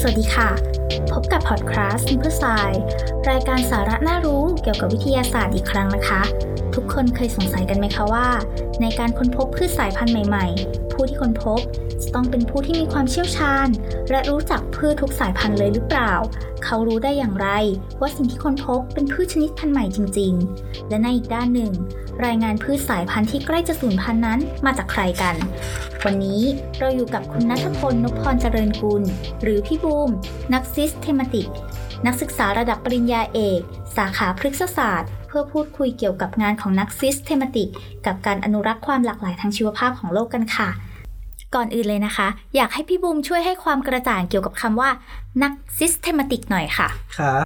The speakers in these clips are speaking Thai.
สวัสดีค่ะ พบกับพอดคสต์ Simple Science รายการสาระน่ารู้เกี่ยวกับวิทยาศาสตร์อีกครั้งนะคะ ทุกคนเคยสงสัยกันไหมคะว่า ในการค้นพบพืชสายพันธุ์ใหม่ ๆ ผู้ที่ค้นพบจะต้องเป็นผู้ที่มีความเชี่ยวชาญ และรู้จักพืชทุกสายพันธุ์เลยหรือเปล่า เขารู้ได้อย่างไร ว่าสิ่งที่ค้นพบเป็นพืชชนิดพันธุ์ใหม่จริง ๆ และในอีกด้านหนึ่ง รายงานพืชสายพันธุ์ที่ใกล้จะสูญพันธุ์นั้นมาจากใครกัน วันนี้เราอยู่กับคุณนัทพลนพพรเจริญกุลหรือพี่บูมนัก systematic นักศึกษาระดับปริญญาเอก สาขาพฤกษศาสตร์ เพื่อพูดคุยเกี่ยวกับงานของนัก systematic กับการอนุรักษ์ความหลากหลายทางชีวภาพของโลกกันค่ะ ก่อนอื่นเลยนะคะ อยากให้พี่บูมช่วยให้ความกระจ่างเกี่ยวกับคำว่า นัก systematic หน่อยค่ะ ครับ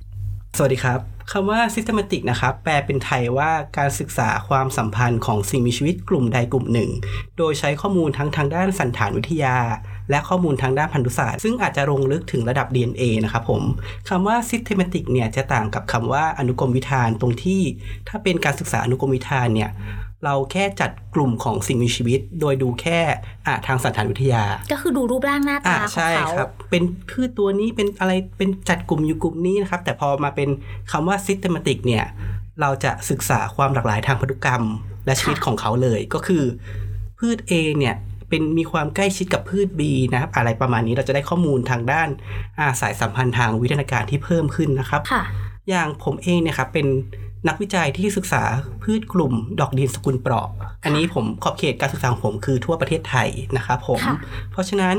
สวัสดีครับคำว่า systematic นะครับ แปลเป็นไทยว่าการศึกษาความสัมพันธ์ของสิ่งมีชีวิตกลุ่มใดกลุ่มหนึ่ง โดยใช้ข้อมูลทั้งทางด้านสันฐานวิทยา และข้อมูลทางด้านพันธุศาสตร์ ซึ่งอาจจะลงลึกถึงระดับ DNA นะครับผมคำว่า systematic เนี่ยจะต่างกับคำว่าอนุกรมวิธานตรงที่ ถ้าเป็นการศึกษาอนุกรมวิธานเนี่ยเราแค่จัดกลุ่มของสิ่งมีชีวิต โดยดูแค่อะทางสันฐานวิทยา ก็คือดูรูปร่างหน้าอ่าตาของใช่เขาครับ เป็นพืชตัวนี้เป็นอะไรเป็นจัดกลุ่มอยู่กลุ่มนี้นะครับ แต่พอมาเป็นคำว่า systematic เนี่ยเราจะศึกษาความหลากหลายทางพันธุกรรม และชีวิตของเขาเลยก็คือ พืช A เนี่ย เป็นมีความใกล้ชิดกับพืช B นะครับ อะไรประมาณนี้เราจะได้ข้อมูลทางด้านอาสายสัมพันธ์ทางวิทยาการที่เพิ่มขึ้นนะครับค่ะอย่างผมเองเนี่ยครับเป็นนักวิจัยที่ศึกษาพืชกลุ่ม ดอกดินสกุลเปราะ อันนี้ผมขอบเขตการศึกษาของผมคือทั่วประเทศไทยนะครับผมค่ะเพราะฉะนั้น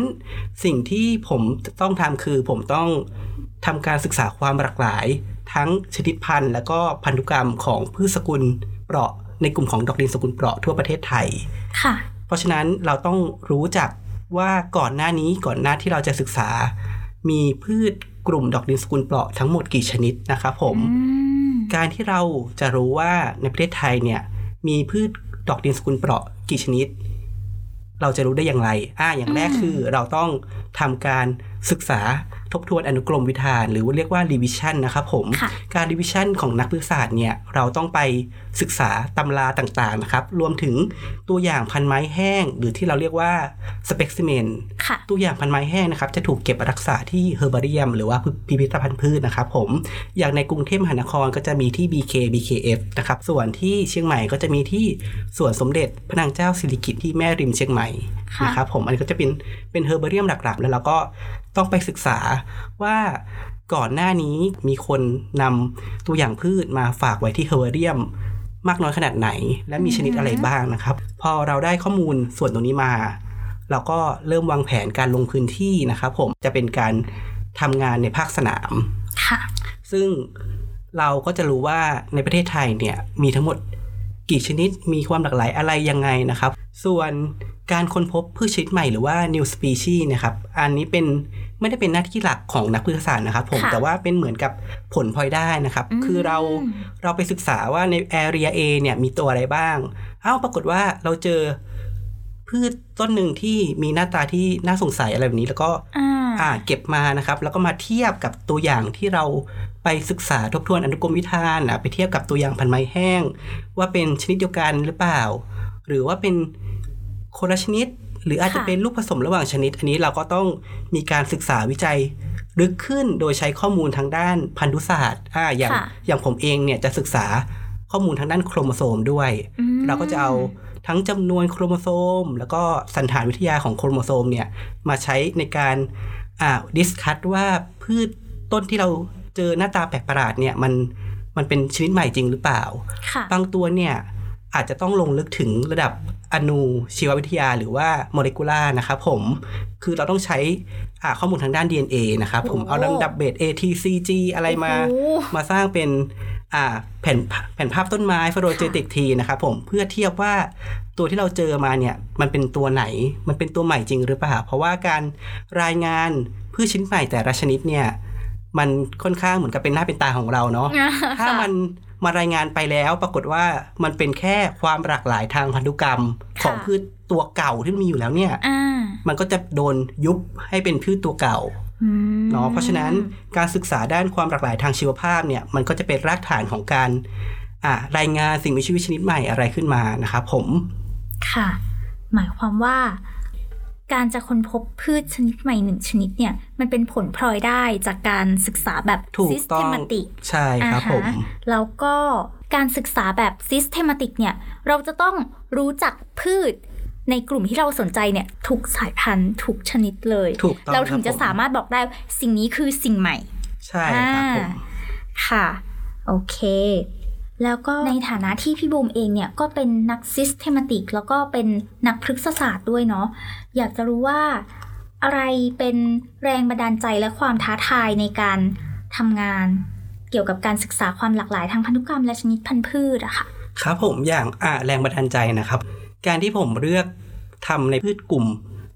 สิ่งที่ผมต้องทำคือผมต้องทำการศึกษาความหลากหลาย ทั้งชนิดพันธุ์ และก็พันธุกรรมของพืชสกุลเปราะ ในกลุ่มของดอกดินสกุลเปราะทั่วประเทศไทยค่ะ เพราะฉะนั้นเราต้องรู้จักว่าก่อนหน้านี้ก่อนหน้าที่เราจะศึกษา มีพืชกลุ่มดอกดินสกุลเปราะทั้งหมดกี่ชนิดนะครับผมอืมการที่เราจะรู้ว่าในประเทศไทยเนี่ย มีพืชดอกดินสกุลเปราะกี่ชนิด เราจะรู้ได้อย่างไร อ่าอย่างแรกคือเราต้องทำการศึกษา ทบทวนอนุกรมวิธาน หรือว่าเรียกว่า revision นะครับผมค่ะการ revision ของนักพฤกษศาสตร์เนี่ยเราต้องไปศึกษาตำราต่างๆนะครับ รวมถึงตัวอย่างพันไม้แห้ง หรือที่เราเรียกว่า specimen ค่ะตัวอย่างพันไม้แห้งนะครับ จะถูกเก็บรักษาที่เฮอร์บารียมหรือว่าพิพิธภัณฑ์พืชนะครับผม อย่างในกรุงเทพมหานครก็จะมีที่ BK BKF นะครับ ส่วนที่เชียงใหม่ก็จะมีที่สวนสมเด็จพระนางเจ้าสิริกิติ์ที่แม่ริมเชียงใหม่ค่ะนะครับผมอันนี้ก็จะเป็นเป็น herbarium หลักๆ แล้วเราก็ต้องไปศึกษาว่าก่อนหน้านี้มีคนนำตัวอย่างพืชมาฝากไว้ที่ herbarium มากน้อยขนาดไหน และมีชนิดอะไรบ้างนะครับ พอเราได้ข้อมูลส่วนตรงนี้มาเราก็เริ่มวางแผนการลงพื้นที่นะครับผมจะเป็นการทำงานในภาคสนามค่ะซึ่งเราก็จะรู้ว่าในประเทศไทยเนี่ยมีทั้งหมดกี่ชนิดมีความหลากหลายอะไรยังไงนะครับ ส่วนการค้นพบพืชชนิดใหม่หรือว่า new species นะครับ อันนี้เป็น ไม่ได้เป็นหน้าที่หลักของนักพฤกษศาสตร์นะครับ ผมค่ะแต่ว่าเป็นเหมือนกับผลพลอยได้นะครับอืมคือเราเราไปศึกษาว่าใน area A เนี่ยมีตัวอะไรบ้างเอ้าปรากฏว่าเราเจอพืชต้นหนึ่งที่มีหน้าตาที่น่าสงสัยอะไรแบบนี้ แล้วก็อ่าอ่าเก็บมานะครับ แล้วก็มาเทียบกับตัวอย่างที่เราไปศึกษาทบทวนอนุกรมวิธานนะไปเทียบกับตัวอย่างพันไม้แห้ง ว่าเป็นชนิดเดียวกันหรือเปล่า หรือว่าเป็นคนละชนิด หรืออาจจะค่ะเป็นลูกผสมระหว่างชนิด อันนี้เราก็ต้องมีการศึกษาวิจัยลึกขึ้นโดยใช้ข้อมูลทางด้านพันธุศาสตร์อ่าอย่างค่ะอย่างผมเองเนี่ยจะศึกษาข้อมูลทางด้านโครโมโซมด้วยอืมเราก็จะเอาทั้งจำนวนโครโมโซม แล้วก็สัณฐานวิทยาของโครโมโซมเนี่ยมาใช้ในการอ่า discuss ว่าพืชต้นที่เราเจอหน้าตาแปลกประหลาดเนี่ยมันมันเป็นชนิดใหม่จริงหรือเปล่าค่ะบางตัวเนี่ยอาจจะต้องลงลึกถึงระดับ อณูชีววิทยาหรือว่า molecular นะครับผมคือเราต้องใช้อ่าข้อมูลทางด้าน DNA นะครับผมโอ้เอาลำดับเบส A T C G อะไรมาโอ้โหมาสร้างเป็นอ่าแผ่นแผ่นภาพต้นไม้ฟโรเจติกทีนะครับผมเพื่อเทียบว่าตัวที่เราเจอมาเนี่ย มันเป็นตัวไหนมันเป็นตัวใหม่จริงหรือเปล่า เพราะว่าการรายงานพืชชนิดใหม่แต่ละชนิดเนี่ย มันค่อนข้างเหมือนกับเป็นหน้าเป็นตาของเราเนาะถ้ามัน มารายงานไปแล้ว ปรากฏว่ามันเป็นแค่ความหลากหลายทางพันธุกรรมค่ะของพืชตัวเก่าที่มีอยู่แล้วเนี่ยอ่ามันก็จะโดนยุบให้เป็นพืชตัวเก่าอืมเนาะเพราะฉะนั้นการศึกษาด้านความหลากหลายทางชีวภาพเนี่ยมันก็จะเป็นรากฐานของการอ่ารายงานสิ่งมีชีวิตชนิดใหม่อะไรขึ้นมานะครับผม ค่ะ หมายความว่า การจะค้นพบพืชชนิดใหม่หนึ่งชนิดเนี่ย มันเป็นผลพลอยได้จากการศึกษาแบบถูกต้อง systematic ใช่ครับผมอ่าฮะแล้วก็การศึกษาแบบ systematic เนี่ย เราจะต้องรู้จักพืชในกลุ่มที่เราสนใจเนี่ยทุกสายพันธุ์ทุกชนิดเลยถูกต้องเราถึงครับจะผมสามารถบอกได้สิ่งนี้คือสิ่งใหม่ ใช่ครับผมอ่าค่ะ โอเค แล้วก็ในฐานะที่พี่บูมเองเนี่ยก็เป็นนัก systematic แล้วก็เป็นนักพฤกษศาสตร์ด้วยเนาะอยากจะรู้ว่าอะไรเป็นแรงบันดาลใจและความท้าทายในการทำงานเกี่ยวกับการศึกษาความหลากหลายทางพันธุกรรมและชนิดพันธุ์พืชอะค่ะครับผมอย่างอ่าแรงบันดาลใจนะครับ การที่ผมเลือกทำในพืชกลุ่ม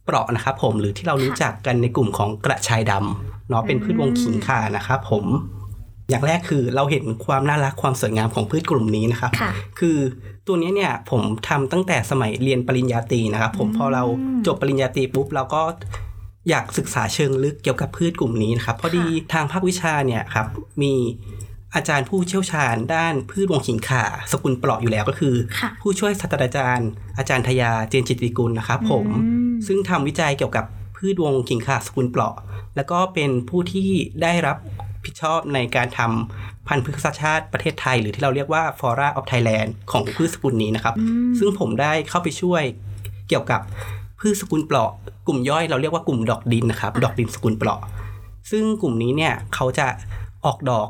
เปราะนะครับผมหรือที่เรารู้จักกันในกลุ่มของกระชายดำเนาะเป็นพืชวงขิงข่านะครับผม อย่างแรกคือเราเห็นความน่ารักความสวยงามของพืชกลุ่มนี้นะครับค่ะคือตัวนี้เนี่ยผมทำตั้งแต่สมัยเรียนปริญญาตรีนะครับ ผมพอเราจบปริญญาตรีปุ๊บเราก็อยากศึกษาเชิงลึกเกี่ยวกับพืชกลุ่มนี้นะครับพอดีทางภาควิชาเนี่ยครับมีอาจารย์ผู้เชี่ยวชาญด้านพืชวงขิงข่าสกุลเปราะอยู่แล้วก็คือค่ะผู้ช่วยศาสตราจารย์ อาจารย์ทยาเจนจิตติกุลนะครับผมอืมซึ่งทำวิจัยเกี่ยวกับพืชวงขิงข่าสกุลเปราะ แล้วก็เป็นผู้ที่ได้รับ ผิดชอบในการทำพันธุ์พฤกษชาติประเทศไทย หรือที่เราเรียกว่า Flora of Thailand ของพืชสกุลนี้นะครับ ซึ่งผมได้เข้าไปช่วยเกี่ยวกับพืชสกุลเปราะกลุ่มย่อยเราเรียกว่ากลุ่มดอกดินนะครับ ดอกดินสกุลเปราะซึ่งกลุ่มนี้เนี่ยเขาจะออกดอก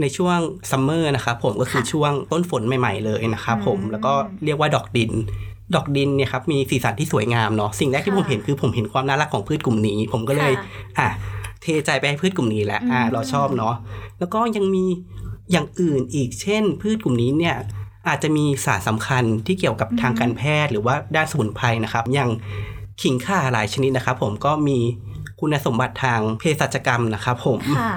ในช่วงซัมเมอร์นะครับผมก็คือช่วงต้นฝนใหม่ ๆเลยนะครับผมแล้วก็เรียกว่าดอกดิน ดอกดินเนี่ยครับมีสีสันที่สวยงามเนาะสิ่งแรกที่ค่ะผมเห็นคือผมเห็นความน่ารักของพืชกลุ่มนี้ ผมก็เลยค่ะอะเทใจไปให้พืชกลุ่มนี้แหละอะอืมเราชอบเนาะแล้วก็ยังมีอย่างอื่นอีกเช่น พืชกลุ่มนี้เนี่ยอาจจะมีสารสำคัญที่เกี่ยวกับทางการแพทย์ หรือว่าด้านสมุนไพรนะครับ อย่างขิงข่าหลายชนิดนะครับ ผมก็มีคุณสมบัติทางเภสัชกรรมนะครับผมค่ะ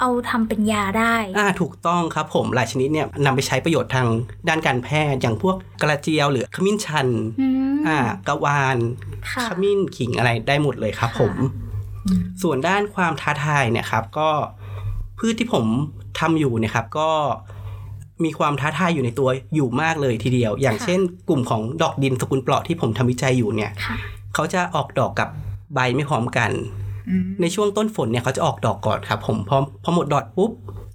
เอาทำเป็นยาได้ อ่า ถูกต้องครับผม หลายชนิดเนี่ยนำไปใช้ประโยชน์ทางด้านการแพทย์ อย่างพวกกระเจียวหรือขมิ้นชันอืมอ่ากระวานค่ะขมิ้นขิงอะไรได้หมดเลยครับค่ะผม ส่วนด้านความท้าทายเนี่ยครับก็พืชที่ผมทำอยู่เนี่ยครับก็มีความท้าทายอยู่ในตัวอยู่มากเลยทีเดียว อย่างเช่น กลุ่มของดอกดินสกุลเปราะที่ผมทำวิจัยอยู่เนี่ยค่ะเขาจะออกดอกกับใบไม่พร้อมกันอืมในช่วงต้นฝนเนี่ยเขาจะออกดอกก่อนครับ ผมพอพอหมดดอกปุ๊บ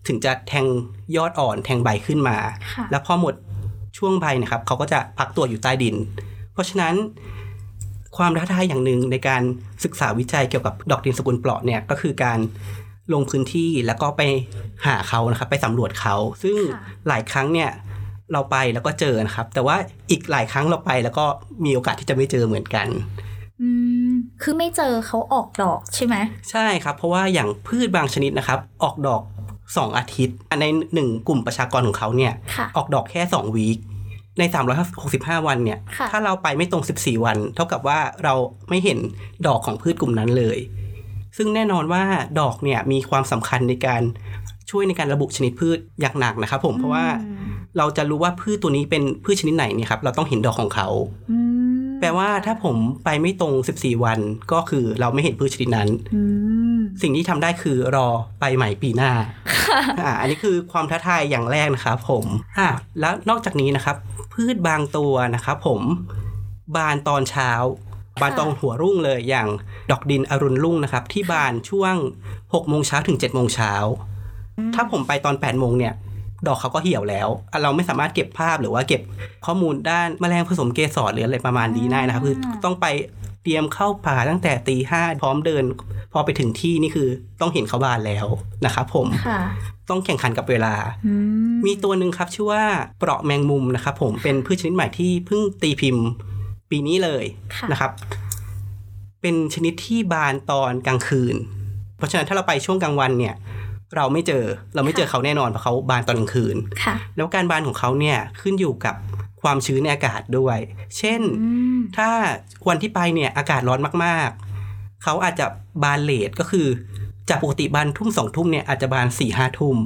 ถึงจะแทงยอดอ่อนแทงใบขึ้นมาค่ะแล้วพอหมดช่วงใบเนะครับเขาก็จะพักตัวอยู่ใต้ดิน เพราะฉะนั้น ความท้าทายอย่างหนึ่งในการศึกษาวิจัยเกี่ยวกับดอกดินสกุลเปราะเนี่ยก็คือการลงพื้นที่แล้วก็ไปหาเขานะครับไปสำรวจเขา ซึ่งค่ะหลายครั้งเนี่ยเราไปแล้วก็เจอนะครับ แต่ว่าอีกหลายครั้งเราไปแล้วก็มีโอกาสที่จะไม่เจอเหมือนกันอืมคือไม่เจอเขาออกดอกใช่ไหมใช่ครับ เพราะว่าอย่างพืชบางชนิดนะครับ ออกดอก2อาทิตย์ในหนึ่งกลุ่มประชากรของเขาเนี่ยค่ะออกดอกแค่2วีค ใน 365 วันเนี่ยค่ะถ้าเราไปไม่ตรง 14 วัน เท่ากับว่าเราไม่เห็นดอกของพืชกลุ่มนั้นเลย ซึ่งแน่นอนว่าดอกเนี่ยมีความสำคัญในการช่วยในการระบุชนิดพืชอย่างหนักนะครับผมเพราะว่าเราจะรู้ว่าพืชตัวนี้เป็นพืชชนิดไหนเนี่ยครับ เราต้องเห็นดอกของเขาอืมแปลว่าถ้าผมไปไม่ตรง 14 วันก็คือเราไม่เห็นพืชชนิดนั้นอืมสิ่งที่ทำได้คือรอไปใหม่ปีหน้าอ่าอันนี้คือความท้าทายอย่างแรกนะครับผมอ่าแล้วนอกจากนี้นะครับ พืชบางตัวนะครับผมบานตอนเช้า บานตอนหัวรุ่งเลยอย่างดอกดินอรุณรุ่งนะครับ ที่บานช่วง6โมงเช้าถึง7โมงเช้าถ้าผมไปตอน8โมงเนี่ย ดอกเขาก็เหี่ยวแล้ว เราไม่สามารถเก็บภาพหรือว่าเก็บข้อมูลด้านแมลงผสมเกสรหรืออะไรประมาณนี้ได้นะครับคือต้องไป เตรียมเข้าป่าตั้งแต่ตีห้าพร้อมเดิน พอไปถึงที่นี่คือต้องเห็นเขาบานแล้วนะครับผมค่ะต้องแข่งขันกับเวลาอืมมีตัวหนึ่งครับชื่อว่าเปราะแมงมุมนะครับผมเป็นพืชชนิดใหม่ที่เพิ่งตีพิมพ์ปีนี้เลยค่ะนะครับ เป็นชนิดที่บานตอนกลางคืน เพราะฉะนั้นถ้าเราไปช่วงกลางวันเนี่ย เราไม่เจอเราไม่เจอเขาแน่นอนเพราะเขาบานตอนกลางคืนค่ะแล้วการบานของเขาเนี่ยขึ้นอยู่กับ ความชื้นในอากาศด้วย เช่นอืมถ้าวันที่ไปเนี่ยอากาศร้อนมากๆ เขาอาจจะบานเลทก็คือ จากปกติบานทุ่มสองทุ่มเนี่ยอาจจะบานสี่ห้าทุ่ม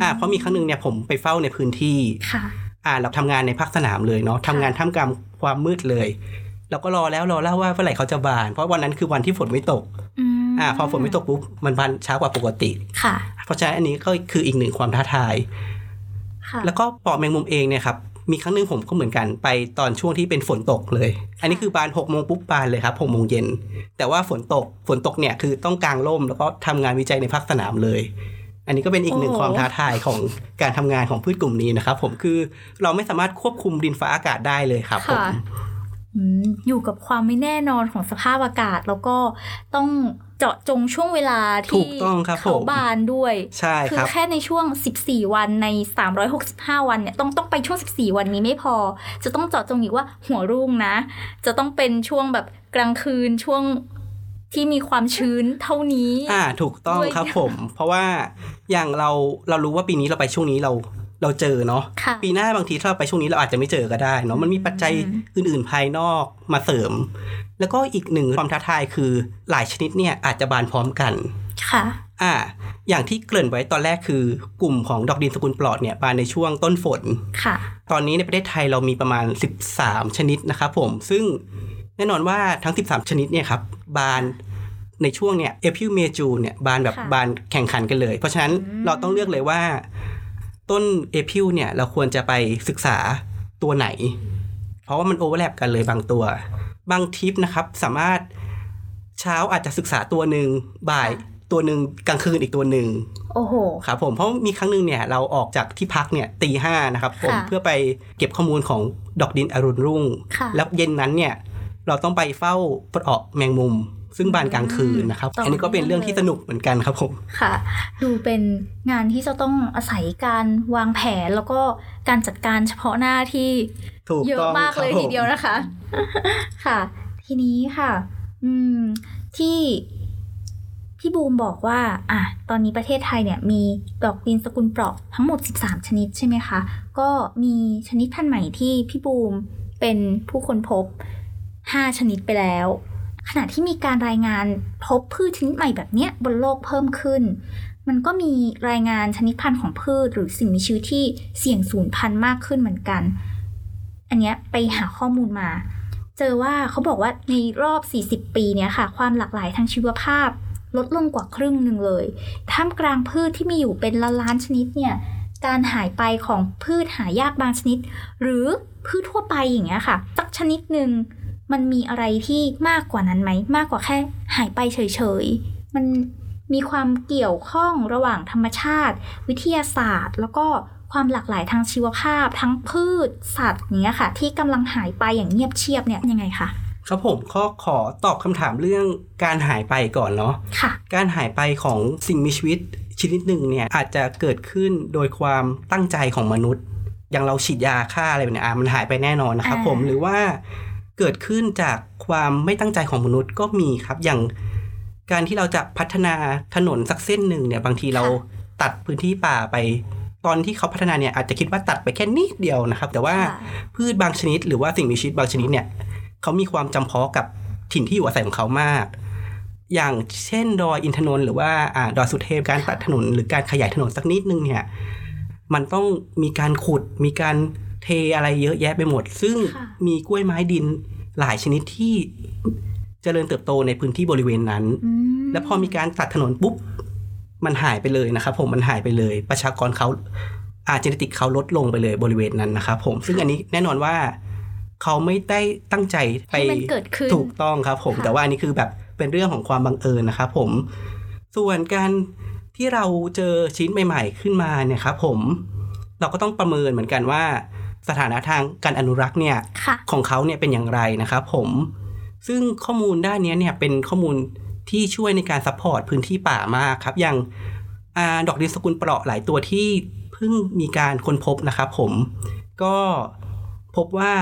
อ่าเพราะมีครั้งหนึ่งเนี่ยผมไปเฝ้าในพื้นที่ค่ะอ่าเราทำงานในภาคสนามเลยเนาะทำงานท่ามกลางความมืดเลยเราก็รอแล้วรอเล่าว่าเมื่อไหร่เขาจะบาน เพราะวันนั้นคือวันที่ฝนไม่ตกอืมอ่าพอฝนไม่ตกปุ๊บมันบานช้ากว่าปกติค่ะ เพราะฉะนั้นอันนี้ก็คืออีกหนึ่งความท้าทายค่ะแล้วก็ปอกแมงมุมเองเนี่ยครับ มีครั้งหนึ่งผมก็เหมือนกันไปตอนช่วงที่เป็นฝนตกเลย อันนี้คือบานหกโมงปุ๊บบานเลยครับหกโมงเย็น แต่ว่าฝนตกฝนตกเนี่ยคือต้องกางร่มแล้วก็ทำงานวิจัยในภาคสนามเลย อันนี้ก็เป็นอีกหนึ่งความท้าทายของการทำงานของพืชกลุ่มนี้นะครับ ผมคือเราไม่สามารถควบคุมดินฟ้าอากาศได้เลยครับผมค่ะอืมอยู่กับความไม่แน่นอนของสภาพอากาศแล้วก็ต้อง เจาะจงช่วงเวลาถูที่กต้องครับเขาผมบานด้วย ใช่คืครัอบแค่ในช่วง 14 วันใน 365 วันเนี่ยต้องต้องไปช่วง 14 วันนี้ไม่พอ จะต้องเจาะจงอีกว่าหัวรุ่งนะ จะต้องเป็นช่วงแบบกลางคืนช่วงที่มีความชื้นเท่านี้ อ่าถูกต้องด้วยครับผม เพราะว่าอย่างเราเรารู้ว่าปีนี้เราไปช่วงนี้เราเราเจอเนาะค่ะปีหน้าบางทีถ้าเราไปช่วงนี้เราอาจจะไม่เจอก็ได้เนาะมันมีปัจจัยอืมอื่น ๆ ภายนอกมาเสริม แล้วก็อีกหนึ่งความท้าทายคือหลายชนิดเนี่ยอาจจะบานพร้อมกัน ค่ะ อ่า อย่างที่เกริ่นไว้ตอนแรกคือกลุ่มของดอกดินสกุลปลอดเนี่ยบานในช่วงต้นฝน ค่ะ ตอนนี้ในประเทศไทยเรามีประมาณ 13 ชนิดนะครับผม ซึ่งแน่นอนว่าทั้ง 13 ชนิดเนี่ยครับบานในช่วงเนี่ย April May June เนี่ยบานแบบค่ะบานแข่งขันกันเลย เพราะฉะนั้นอืมเราต้องเลือกเลยว่า ต้น April เนี่ยเราควรจะไปศึกษาตัวไหน เพราะว่ามัน overlap กันเลยบางตัว บางทริปนะครับสามารถเช้าอาจจะศึกษาตัวหนึ่งบ่ายตัวหนึ่งกลางคืนอีกตัวหนึ่งโอ้โหครับผมเพราะมีครั้งหนึ่งเนี่ยเราออกจากที่พักเนี่ยตีห้านะครับผมค่ะเพื่อไปเก็บข้อมูลของดอกดินอรุณรุ่งค่ะแล้วเย็นนั้นเนี่ยเราต้องไปเฝ้าปลาะแมงมุม ซึ่งบานกลางคืนนะครับต่ออัอันนี้ก็เป็นเรื่องที่สนุกเหมือนกันครับผมค่ะ ดูเป็นงานที่จะต้องอาศัยการวางแผนแล้วก็การจัดการเฉพาะหน้าที่ ถูกเยอะต้องมากครับเลยผมทีเดียวนะคะ ค่ะ ทีนี้ค่ะ อืม ที่พี่บูมบอกว่า อะ ตอนนี้ประเทศไทยเนี่ย มีดอกดินสกุลเปราะทั้งหมด 13 ชนิดใช่ไหมคะ ก็มีชนิดพันธุ์ใหม่ที่พี่บูมเป็นผู้ค้นพบ 5 ชนิดไปแล้ว ขณะที่มีการรายงานพบพืชชนิดใหม่แบบเนี้ยบนโลกเพิ่มขึ้น มันก็มีรายงานชนิดพันธุ์ของพืชหรือสิ่งมีชีวิตที่เสี่ยงสูญพันธุ์มากขึ้นเหมือนกัน อันเนี้ยไปหาข้อมูลมา เจอว่าเขาบอกว่าในรอบ 40 ปีเนี้ยค่ะ ความหลากหลายทางชีวภาพ ลดลงกว่าครึ่งหนึ่งเลย ท่ามกลางพืชที่มีอยู่เป็นล้านล้านชนิดเนี่ยการหายไปของพืชหายากบางชนิด หรือพืชทั่วไปอย่างเงี้ยค่ะสักชนิดหนึ่งมันมีอะไรที่มากกว่านั้นไหม มากกว่าแค่หายไปเฉยๆ มันมีความเกี่ยวข้องระหว่างธรรมชาติ วิทยาศาสตร์ แล้วก็ ความหลากหลายทางชีวภาพ ทั้งพืชสัตว์อย่างเนี้ยค่ะ ที่กำลังหายไปอย่างเงียบเชียบเนี่ยยังไงคะครับผมก็ขอตอบคำถามเรื่องการหายไปก่อนเนาะค่ะการหายไปของสิ่งมีชีวิตชนิดหนึ่งเนี่ยอาจจะเกิดขึ้นโดยความตั้งใจของมนุษย์ อย่างเราฉีดยาฆ่าอะไรแบบเนี้ยอะมันหายไปแน่นอนนะครับอ่าผมหรือว่าเกิดขึ้นจากความไม่ตั้งใจของมนุษย์ก็มีครับอย่างการที่เราจะพัฒนาถนนสักเส้นหนึ่งเนี่ยบางทีเราตัดพื้นที่ป่าไป ตอนที่เขาพัฒนาเนี่ยอาจจะคิดว่าตัดไปแค่นิดเดียวนะครับ แต่ว่าค่ะพืชบางชนิด หรือว่าสิ่งมีชีวิตบางชนิดเนี่ยเขามีความจำเพาะกับถิ่นที่อยู่อาศัยของเขามาก อย่างเช่นดอยอินทนนท์หรือว่าอ่าดอยสุเทพการตัดถนนหรือการขยายถนนสักนิดนึงเนี่ยมันต้องมีการขุดมีการเทอะไรเยอะแยะไปหมด ซึ่งค่ะมีกล้วยไม้ดินหลายชนิดที่เจริญเติบโตในพื้นที่บริเวณนั้นอืมแล้วพอมีการตัดถนนปุ๊บ มันหายไปเลยนะครับผมมันหายไปเลย ประชากรเขาอ่า genetic เขาลดลงไปเลยบริเวณนั้นนะครับผมซึ่งอันนี้แน่นอนว่าเขาไม่ได้ตั้งใจไปให้มันเกิดขึ้นถูกต้องครับผมค่ะแต่ว่าอันนี้คือแบบเป็นเรื่องของความบังเอิญนะครับผม ส่วนการที่เราเจอชนิดใหม่ ๆ ขึ้นมาเนี่ยครับผมเราก็ต้องประเมินเหมือนกันว่า สถานะทางการอนุรักษ์เนี่ยค่ะของเขาเนี่ยเป็นอย่างไรนะครับผมซึ่งข้อมูลด้านเนี้ยเนี่ยเป็นข้อมูล ที่ช่วยในการ support พื้นที่ป่ามากครับ อย่างอาดอกดินสกุลเปราะหลายตัวที่เพิ่งมีการค้นพบนะครับผมก็พบว่า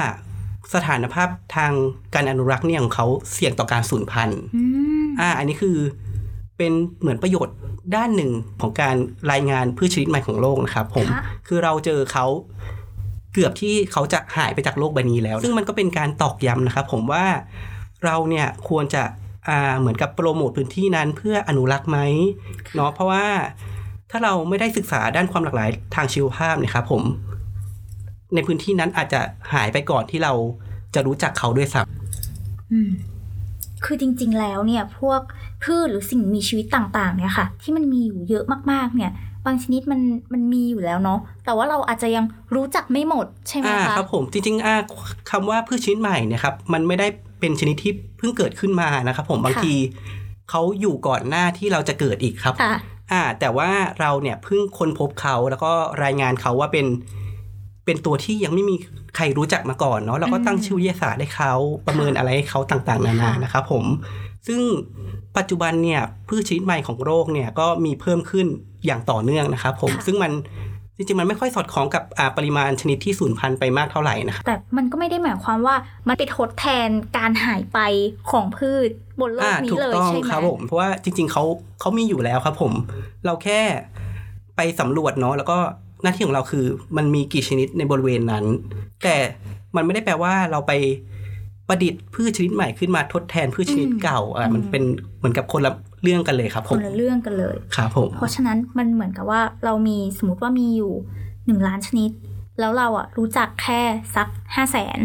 สถานภาพทางการอนุรักษ์เนี่ยของเขาเสี่ยงต่อการสูญพันธุ์อืมอ่า อันนี้คือเป็นเหมือนประโยชน์ด้านหนึ่งของการรายงานพืชชนิดใหม่ของโลกนะครับ ผมค่ะคือเราเจอเขาเกือบที่เขาจะหายไปจากโลกใบนี้แล้ว ซึ่งมันก็เป็นการตอกย้ำนะครับ ผมว่าเราเนี่ยควรจะอ่า เหมือนกับโปรโมทพื้นที่นั้นเพื่ออนุรักษ์ไหมเนาะเพราะว่าถ้าเราไม่ได้ศึกษาด้านความหลากหลายทางชีวภาพเนี่ยครับผม ในพื้นที่นั้นอาจจะหายไปก่อนที่เราจะรู้จักเขาด้วยซ้ำอืมคือจริง ๆ แล้วเนี่ย พวกพืชหรือสิ่งมีชีวิตต่างๆ เนี่ยค่ะ ที่มันมีอยู่เยอะมากๆ เนี่ย บางชนิดมันมันมีอยู่แล้วเนาะแต่ว่าเราอาจจะยังรู้จักไม่หมดใช่ไหมอ่าคะครับผมจริงๆอ่าคำว่าพืชชนิดใหม่เนี่ยครับ มันไม่ได้ เป็นชนิดที่เพิ่งเกิดขึ้นมานะครับผมบางทีเขาอยู่ก่อนหน้าที่เราจะเกิดอีกครับค่ะอ่าแต่ว่าเราเนี่ยเพิ่งค้นพบเขาแล้วก็รายงานเขาว่าเป็นเป็นตัวที่ยังไม่มีใครรู้จักมาก่อนเนาะเราก็ตั้งชื่อวิทยาศาสตร์ให้เขาประเมินอะไรให้เขาต่างๆ นานานะครับผม ซึ่งปัจจุบันเนี่ยพืชชนิดใหม่ของโรคเนี่ยก็มีเพิ่มขึ้นอย่างต่อเนื่องนะครับผมค่ะซึ่งมัน จริงๆ มันไม่ค่อยสอดคล้องกับอ่าปริมาณชนิดที่สูญพันธุ์ไปมากเท่าไหร่นะครับแต่มันก็ไม่ได้หมายความว่ามันไปทดแทนการหายไปของพืชบนโลกอ่านี้ถูกเลยต้องใช่ไหมครับผมเพราะว่าจริง ๆเขาเขามีอยู่แล้วครับผม เราแค่ไปสำรวจเนาะแล้วก็หน้าที่ของเราคือ มันมีกี่ชนิดในบริเวณนั้น แต่มันไม่ได้แปลว่าเราไป ประดิษฐ์พืชชนิดใหม่ขึ้นมาทดแทนพืชชนิดเก่าอ่ามันเป็นเหมือนกับคนละเรื่องกันเลยครับคผมนละเรื่องกันเลยครับผมเพราะฉะนั้นมันเหมือนกับว่าเรามีสมมติว่ามีอยู่หนึ่งล้านชนิด แล้วเราอะรู้จักแค่สักห้าแสน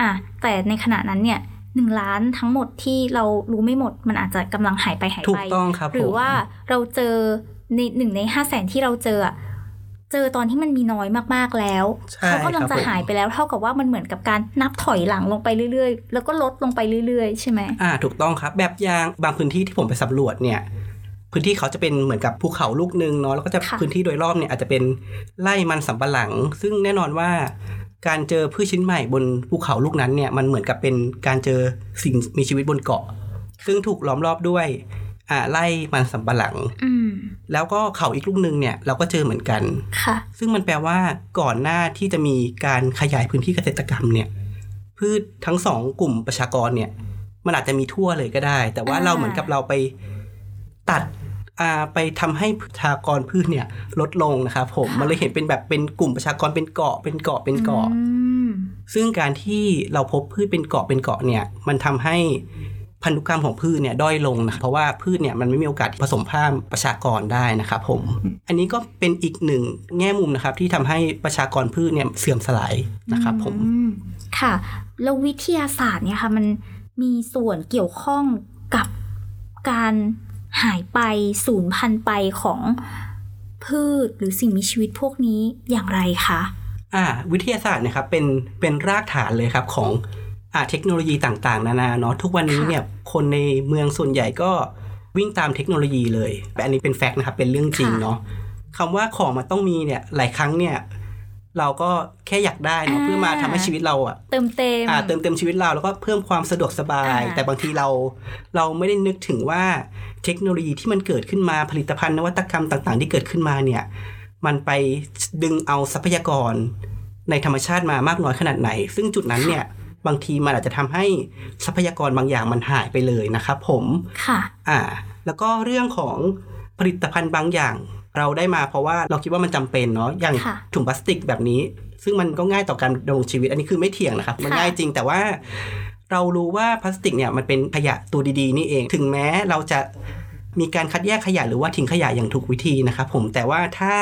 อะแต่ในขณะนั้นเนี่ยหนึ่งล้านทั้งหมดที่เรารู้ไม่หมด มันอาจจะกำลังหายไปหายถูไปกต้องครับหรือผมว่าเราเจอในหนึ่งในห้าแสนที่เราเจออะ เจอตอนที่มันมีน้อยมากๆแล้วใช่เขากำลังครับจะผมหายไปแล้วเท่ากับว่ามันเหมือนกับการนับถอยหลังลงไปเรื่อยๆ แล้วก็ลดลงไปเรื่อยๆ ใช่ไหมอ่าถูกต้องครับ แบบอย่างบางพื้นที่ที่ผมไปสำรวจเนี่ยพื้นที่เขาจะเป็นเหมือนกับภูเขาลูกหนึ่งเนาะแล้วก็จะค่ะพื้นที่โดยรอบเนี่ยอาจจะเป็นไร่มันสำปะหลัง ซึ่งแน่นอนว่าการเจอพืชชิ้นใหม่บนภูเขาลูกนั้นเนี่ยมันเหมือนกับเป็นการเจอสิ่งมีชีวิตบนเกาะ ซึ่งถูกล้อมรอบด้วย อ่าไร่มันสำปะหลังอืมแล้วก็เขาอีกลูกหนึ่งเนี่ยเราก็เจอเหมือนกันค่ะ ซึ่งมันแปลว่าก่อนหน้าที่จะมีการขยายพื้นที่เกษตรกรรมเนี่ยพืชทั้งสองกลุ่มประชากรเนี่ย มันอาจจะมีทั่วเลยก็ได้ แต่ว่าอ่าเราเหมือนกับเราไปตัดอ่าไปทำให้ประชากรพืชเนี่ย ลดลงนะครับผมมันเลยเห็นเป็นแบบเป็นกลุ่มประชากรเป็นเกาะเป็นเกาะเป็นเกาะอืมซึ่งการที่เราพบพืชเป็นเกาะเป็นเกาะเนี่ย มันทำให้ พันธุกรรมของพืชเนี่ยด้อยลงนะเพราะว่าพืชเนี่ยมันไม่มีโอกาสผสมพันธุ์ประชากรได้นะครับผม อันนี้ก็เป็นอีกหนึ่งแง่มุมนะครับที่ทำให้ประชากรพืชเนี่ยเสื่อมสลายนะครับผมอืมค่ะ แล้ววิทยาศาสตร์เนี่ยค่ะมันมีส่วนเกี่ยวข้องกับการหายไปสูญพันธุ์ไปของพืชหรือสิ่งมีชีวิตพวกนี้อย่างไรคะ อ่า วิทยาศาสตร์เนะครับเป็นเป็นรากฐานเลยครับของอ่า เทคโนโลยีต่างๆ นานาเนาะทุกวันนี้ค่ะเนี่ยคนในเมืองส่วนใหญ่ก็วิ่งตามเทคโนโลยีเลยแต่อันนี้เป็นแฟกต์นะครับเป็นเรื่องจริงเนาะคำว่าของมันต้องมีเนี่ยหลายครั้งเนี่ยเราก็แค่อยากได้เนาะเพื่อมาทำให้ชีวิตเราอะเติมเต็มอ่าเติมเต็มชีวิตเราแล้วก็เพิ่มความสะดวกสบายอ่าแต่บางทีเราเราไม่ได้นึกถึงว่าเทคโนโลยีที่มันเกิดขึ้นมาผลิตภัณฑ์นวัตกรรมต่างๆ ที่เกิดขึ้นมาเนี่ยมันไปดึงเอาทรัพยากรในธรรมชาติมามากน้อยขนาดไหน ซึ่งจุดนั้นเนี่ย บางทีมันอาจจะทำให้ทรัพยากรบางอย่างมันหายไปเลยนะครับผมค่ะอ่า แล้วก็เรื่องของผลิตภัณฑ์บางอย่าง เราได้มาเพราะว่าเราคิดว่ามันจำเป็นเนาะอย่างค่ะถุงพลาสติกแบบนี้ ซึ่งมันก็ง่ายต่อการดำรงชีวิต อันนี้คือไม่เถียงนะครับ มันค่ะง่ายจริงแต่ว่าเรารู้ว่าพลาสติกเนี่ยมันเป็นขยะตัวดีๆนี่เอง ถึงแม้เราจะมีการคัดแยกขยะหรือว่าทิ้งขยะอย่างถูกวิธีนะครับผมแต่ว่าถ้า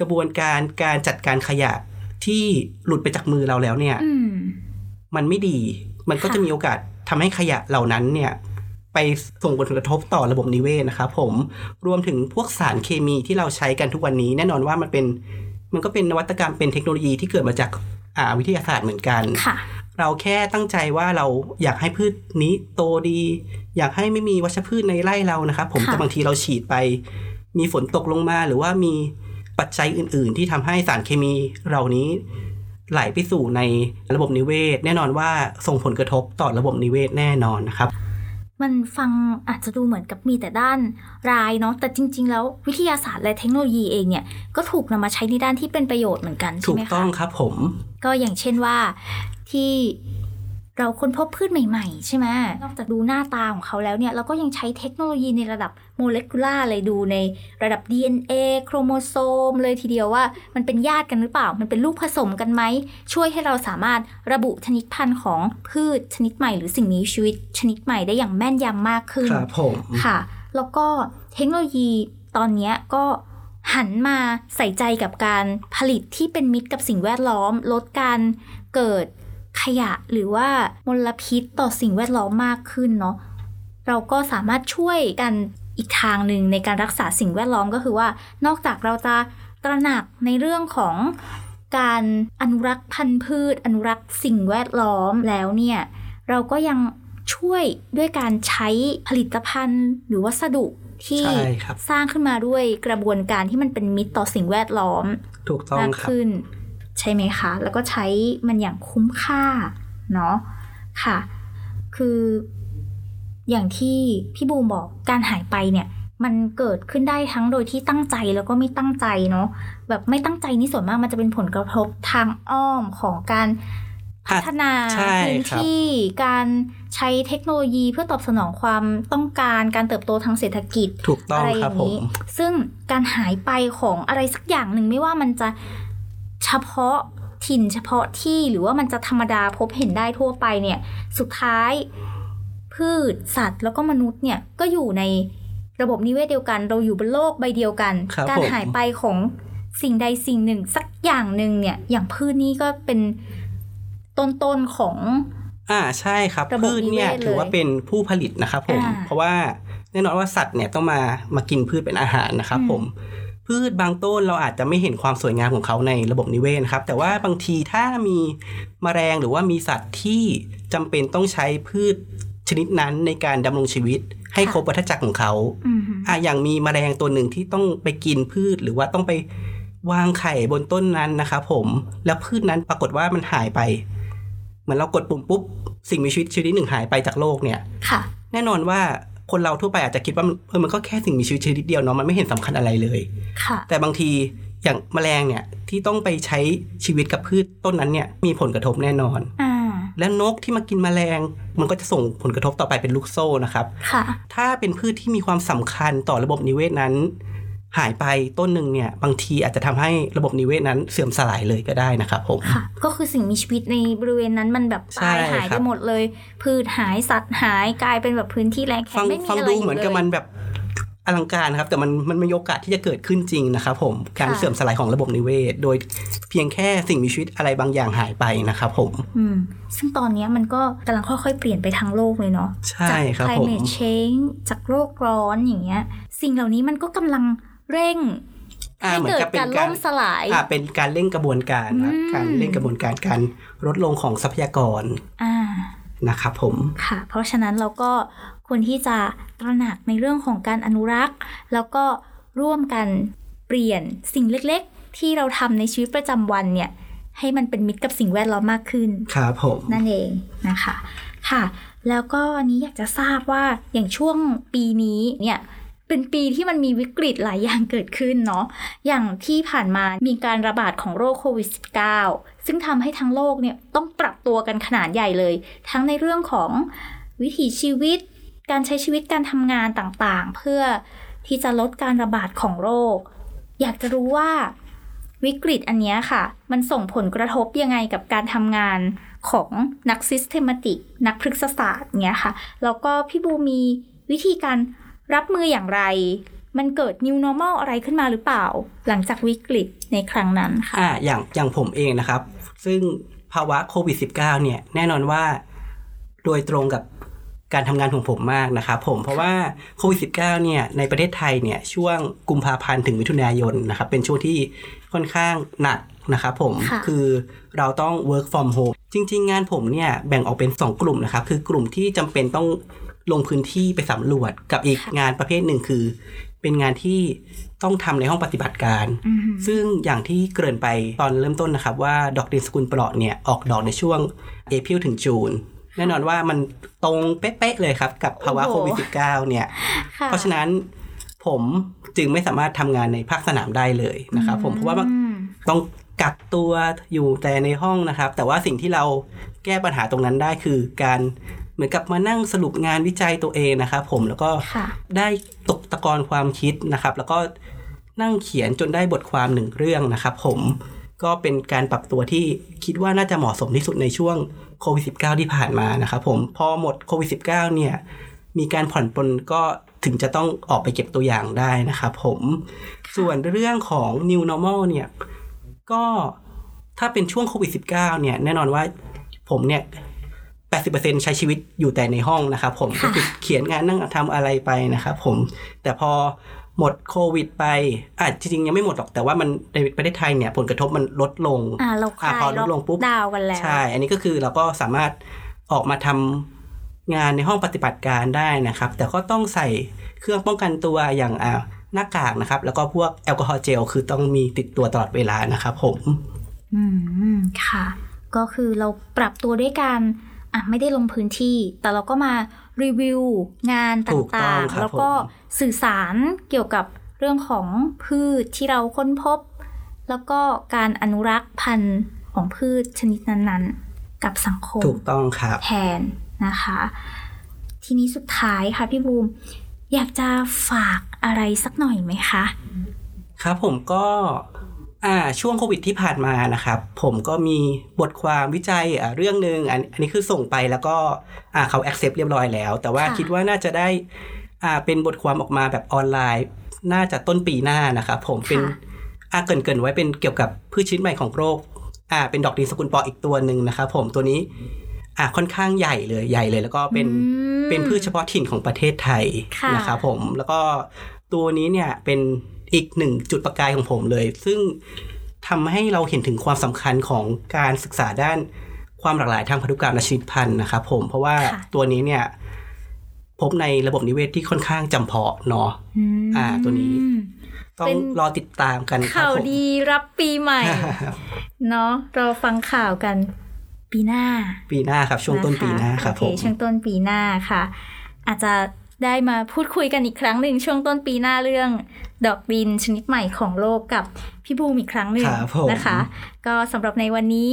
กระบวนการการจัดการขยะที่หลุดไปจากมือเราแล้วเนี่ยอื มมันไม่ดี มันก็ค่ะจะมีโอกาสทำให้ขยะเหล่านั้นเนี่ยไปส่งผลกระทบต่อระบบนิเวศนะครับผมรวมถึงพวกสารเคมีที่เราใช้กันทุกวันนี้ แน่นอนว่ามันเป็นมันก็เป็นนวัตกรรมเป็นเทคโนโลยีที่เกิดมาจากอ่าวิทยาศาสตร์เหมือนกันค่ะเราแค่ตั้งใจว่าเราอยากให้พืชนี้โตดี อยากให้ไม่มีวัชพืชในไร่เรานะครับผมค่ะแต่บางทีเราฉีดไป มีฝนตกลงมาหรือว่ามีปัจจัยอื่น ๆ ที่ทำให้สารเคมีเหล่านี้ ไหลไปสู่ในระบบนิเวศ แน่นอนว่าส่งผลกระทบต่อระบบนิเวศแน่นอนนะครับ มันฟังอาจจะดูเหมือนกับมีแต่ด้านร้ายเนาะแต่จริง ๆ แล้ววิทยาศาสตร์และเทคโนโลยีเองเนี่ยก็ถูกนำมาใช้ในด้านที่เป็นประโยชน์เหมือนกันใช่ถูไหกมต้อคะงครับผม ก็อย่างเช่นว่าที่ เราค้นพบพืชใหม่ๆ ใช่ไหมนอกจากดูหน้าตาของเขาแล้วเนี่ยเราก็ยังใช้เทคโนโลยีในระดับโมเลกุลาร์เลยดูในระดับ DNA โครโมโซม เลยทีเดียวว่ามันเป็นญาติกันหรือเปล่า มันเป็นลูกผสมกันไหม ช่วยให้เราสามารถระบุชนิดพันธุ์ของพืชชนิดใหม่ หรือสิ่งมีชีวิตชนิดใหม่ได้อย่างแม่นยำมากขึ้นครับผมค่ะ แล้วก็เทคโนโลยีตอนเนี้ยก็หันมาใส่ใจกับการผลิตที่เป็นมิตรกับสิ่งแวดล้อม ลดการเกิด ขยะหรือว่ามลพิษต่อสิ่งแวดล้อมมากขึ้นเนาะเราก็สามารถช่วยกันอีกทางหนึ่งในการรักษาสิ่งแวดล้อมก็คือว่า นอกจากเราจะตระหนักในเรื่องของการอนุรักษ์พันธุ์พืช อนุรักษ์สิ่งแวดล้อมแล้วเนี่ยเราก็ยังช่วยด้วยการใช้ผลิตภัณฑ์ หรือวัสดุที่ใช่ครับสร้างขึ้นมาด้วยกระบวนการที่มันเป็นมิตรต่อสิ่งแวดล้อมถูกต้องมากครับขึ้น ใช่ไหมคะ แล้วก็ใช้มันอย่างคุ้มค่าเนาะค่ะ คืออย่างที่พี่บูมบอกการหายไปเนี่ย มันเกิดขึ้นได้ทั้งโดยที่ตั้งใจแล้วก็ไม่ตั้งใจเนาะแบบไม่ตั้งใจนี่ส่วนมากมันจะเป็นผลกระทบทางอ้อมของการพัฒนาใช่พื้นครับที่การใช้เทคโนโลยีเพื่อตอบสนองความต้องการการเติบโตทางเศรษฐกิจถูกต้องอะไรอครับย่างผมนี้ซึ่งการหายไปของอะไรสักอย่างหนึ่งไม่ว่ามันจะ เฉพาะถิ่นเฉพาะที่หรือว่ามันจะธรรมดาพบเห็นได้ทั่วไปเนี่ย สุดท้ายพืชสัตว์แล้วก็มนุษย์เนี่ยก็อยู่ในระบบนิเวศเดียวกัน เราอยู่บนโลกใบเดียวกันครับการผมหายไปของสิ่งใดสิ่งหนึ่ง สักอย่างหนึ่งเนี่ย อย่างพืชนี่ก็เป็นต้นๆของ อ่าใช่ครับระบบพืชเนี่ยนิเวศเลยถือว่าเป็นผู้ผลิตนะครับผมอ่าเพราะว่าแน่นอนว่าสัตว์เนี่ยต้องมามากินพืชเป็นอาหารนะครับอืมผม พืชบางต้นเราอาจจะไม่เห็นความสวยงามของเขาในระบบนิเวศนะครับ แต่ว่าบางทีถ้ามีแมลงหรือว่ามีสัตว์ที่จำเป็นต้องใช้พืชชนิดนั้นในการดำรงชีวิต ให้ครบวัฏจักรของเขาอืมอะอย่างมีแมลงตัวหนึ่งที่ต้องไปกินพืชหรือว่าต้องไปวางไข่บนต้นนั้นนะครับผม แล้วพืชนั้นปรากฏว่ามันหายไป เหมือนเรากดปุ่มปุ๊บ สิ่งมีชีวิตชนิดหนึ่งหายไปจากโลกเนี่ยค่ะ แน่นอนว่า คนเราทั่วไปอาจจะคิดว่ามันเออมันก็แค่สิ่งมีชีวิตชนิดเดียวเนาะมันไม่เห็นสำคัญอะไรเลยค่ะ แต่บางทีอย่างแมลงเนี่ยที่ต้องไปใช้ชีวิตกับพืชต้นนั้นเนี่ยมีผลกระทบแน่นอนอ่าและนกที่มากินแมลง มันก็จะส่งผลกระทบต่อไปเป็นลูกโซ่นะครับ ค่ะ ถ้าเป็นพืชที่มีความสำคัญต่อระบบนิเวศนั้น หายไปต้นหนึ่งเนี่ยบางทีอาจจะทำให้ระบบนิเวศนั้นเสื่อมสลายเลยก็ได้นะครับผมค่ะก็คือสิ่งมีชีวิตในบริเวณนั้นมันแบบใช่ตายหายคไปรับหมดเลย พืชหายสัตว์หายกลายเป็นแบบพื้นที่แรงแข็ฟังงไม่มีฟังอะไรดูอยู่เหมือนกับเลยมันแบบอลังการนะครับแต่มันมันไม่มีโอกาสที่จะเกิดขึ้นจริงนะครับผมการค่ะเสื่อมสลายของระบบนิเวศ โดยเพียงแค่สิ่งมีชีวิตอะไรบางอย่างหายไปนะครับผมอืมซึ่งตอนเนี้ยมันก็กำลังค่อยๆ เปลี่ยนไปทั้งโลกเลยเนาะใช่จากครับผม climate change จากโลกร้อนอย่างเงี้ย สิ่งเหล่านี้มันก็กำลัง เร่งอ่าให้เหมือนเกิดกับเป็นการกาล่รมสลายอ่าเป็นการเร่งกระบวนการนะอืมการเร่งกระบวนการการลดลงของทรัพยากรอ่านะครับผมค่ะ เพราะฉะนั้นเราก็ควรที่จะตระหนักในเรื่องของการอนุรักษ์ แล้วก็ร่วมกันเปลี่ยนสิ่งเล็กๆ ที่เราทำในชีวิตประจำวันเนี่ย ให้มันเป็นมิตรกับสิ่งแวดล้อมมากขึ้นครับผมนั่นเองนะคะ ค่ะ แล้วก็อันนี้อยากจะทราบว่าอย่างช่วงปีนี้เนี่ย เป็นปีที่มันมีวิกฤตหลายอย่างเกิดขึ้นเนาะอย่างที่ผ่านมามีการระบาดของโรคโควิด -19 ซึ่งทำให้ทั้งโลกเนี่ยต้องปรับตัวกันขนาดใหญ่เลย ทั้งในเรื่องของวิถีชีวิต การใช้ชีวิตการทำงานต่างๆ เพื่อที่จะลดการระบาดของโรค อยากจะรู้ว่าวิกฤตอันนี้ค่ะ มันส่งผลกระทบยังไงกับการทำงานของนัก Systematic นักพฤกษศาสตร์เนี้ยค่ะ แล้วก็พี่บูมีวิธีการ รับมืออย่างไร มันเกิด new normal อะไรขึ้นมาหรือเปล่า หลังจากวิกฤตในครั้งนั้นค่ะอ่าอย่างอย่างผมเองนะครับ ซึ่งภาวะโควิด -19 เนี่ย แน่นอนว่า โดยตรงกับการทำงานของผมมากนะครับผมเพราะว่าโควิด -19 เนี่ยในประเทศไทยเนี่ยช่วงกุมภาพันธ์ถึงมิถุนายนนะครับเป็นช่วงที่ค่อนข้างหนักนะครับผมค่ะคือเราต้อง work from home จริง ๆ งานผมเนี่ยแบ่งออกเป็น 2 กลุ่มนะครับ คือกลุ่มที่จำเป็นต้อง ลงพื้นที่ไปสำรวจกับอีกงานประเภทหนึ่งคือ เป็นงานที่ต้องทำในห้องปฏิบัติการอืมซึ่งอย่างที่เกริ่นไปตอนเริ่มต้นนะครับ ว่าดอกดินสกุลเปราะเนี่ยออกดอกในช่วงเอพิลถึงจูนแน่นอนว่ามันตรงเป๊ะๆเลยครับ กับภาวะโอ้โคโหวิด -19 เนี่ยค่ะเพราะฉะนั้นผมจึงไม่สามารถทำงานในภาคสนามได้เลยนะครับ ผมเพราะว่ามันอืมต้องกักตัวอยู่แต่ในห้องนะครับ แต่ว่าสิ่งที่เราแก้ปัญหาตรงนั้นได้คือการเห มือนกับมานั่งสรุปงานวิจัยตัวเองนะครับผมแล้วก็ค่ะได้ตกตะกอนความคิดนะครับ แล้วก็นั่งเขียนจนได้บทความหนึ่งเรื่องนะครับผมก็เป็นการปรับตัวที่คิดว่าน่าจะเหมาะสมที่สุดในช่วงโควิด -19 ที่ผ่านมานะครับผมพอหมดโควิด -19 เนี่ยมีการผ่อนปลนก็ถึงจะต้องออกไปเก็บตัวอย่างได้นะครับผมส่วนเรื่องของ new normal เนี่ยก็ถ้าเป็นช่วงโควิด -19 เนี่ยแน่นอนว่าผมเนี่ย 80%ใช้ชีวิตอยู่แต่ในห้องนะครับผมก็คือเขียนงานนั่งทำอะไรไปนะครับผมแต่พอหมดโควิดไปอะจริงๆ ยังไม่หมดหรอกแต่ว่ามันในประเทศไทยเนี่ยผลกระทบมันลดลงอ่าเราคลายพอลดลงปุ๊บดาวกันแล้ว ใช่ อันนี้ก็คือเราก็สามารถออกมาทำงานในห้องปฏิบัติการได้นะครับ แต่ก็ต้องใส่เครื่องป้องกันตัวอย่างอ่าหน้ากากนะครับ แล้วก็พวกแอลกอฮอล์เจลคือต้องมีติดตัวตลอดเวลานะครับผม อืมค่ะ ก็คือเราปรับตัวด้วยการ อะไม่ได้ลงพื้นที่ แต่เราก็มารีวิวงานตถูกต้่าองงครับๆแล้วก็ผมสื่อสารเกี่ยวกับเรื่องของพืชที่เราค้นพบ แล้วก็การอนุรักษ์พันธุ์ของพืชชนิดนั้นๆ กับสังคมถูกต้องครับแทนนะคะ ทีนี้สุดท้ายค่ะพี่บูมอยากจะฝากอะไรสักหน่อยไหมคะ ครับผมก็ อ่าช่วงโควิดที่ผ่านมานะครับ ผมก็มีบทความวิจัยอ่าเรื่องหนึ่งอันอันนี้คือส่งไปแล้วก็อ่าเขา accept เรียบร้อยแล้ว แต่ว่าค่ะ คิดว่าน่าจะได้อ่าเป็นบทความออกมาแบบออนไลน์ น่าจะต้นปีหน้านะครับผมเป็นค่ะ อ่าเกรินเกรินไว้เป็นเกี่ยวกับพืชชนิดใหม่ของโรคอ่าเป็นดอกดินสกุลปออีกตัวหนึ่งนะครับผมตัวนี้อ่าค่อนข้างใหญ่เลยใหญ่เลย แล้วก็เป็น อืม เป็นพืชเฉพาะถิ่นของประเทศไทยค่ะ นะครับผมแล้วก็ตัวนี้เนี่ยเป็น อีกหนึ่งจุดประกายของผมเลย ซึ่งทำให้เราเห็นถึงความสำคัญของการศึกษาด้านความหลากหลายทางพันธุกรรมและชีวิตพันธุ์นะครับผมเพราะว่าค่ะตัวนี้เนี่ยพบในระบบนิเวศที่ค่อนข้างจำเพาะเนาะมอ่า ตัวนี้ ต้อเป็งนรอติดตามกันครับข่าวผมดีรับปีใหม่ เนาะรอฟังข่าวกัน ปีหน้า ปีหน้าครับ ช่วงต้นปีหน้าครับโอผมช่วงต้นปีหน้าค่ะ อาจจะ ได้มาพูดคุยกันอีกครั้งหนึ่งช่วงต้นปีหน้าเรื่องดอกดินชนิดใหม่ของโลกกับพี่บูมอีกครั้งหนึ่งครับผมนะคะ ก็สำหรับในวันนี้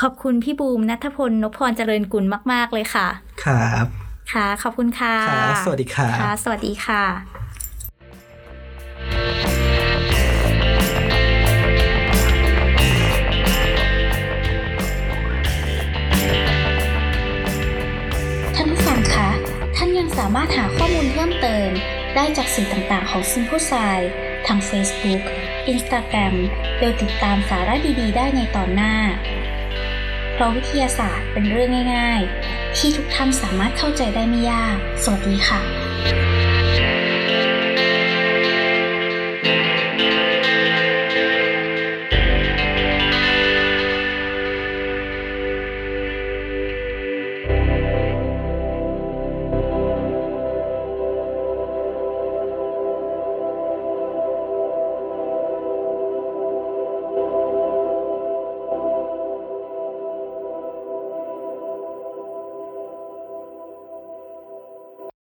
ขอบคุณพี่บูมนัทพลนพพรเจริญกุลมาก ๆ เลยค่ะ ครับ ค่ะ ขอบคุณค่ะครับสวัสดีครับค่ะ สวัสดีค่ะานยังสามารถหาข้อมูลเพิ่มเติม ได้จากสื่อต่างๆ ของ Simple s i ทาง Facebook Instagram โดยติดตามสาระดีๆ ได้ในตอนหน้า เพราะวิทยาศาสตร์เป็นเรื่องง่าย ๆ ที่ทุกท่านสามารถเข้าใจได้ไม่ยาก สวัสดีค่ะ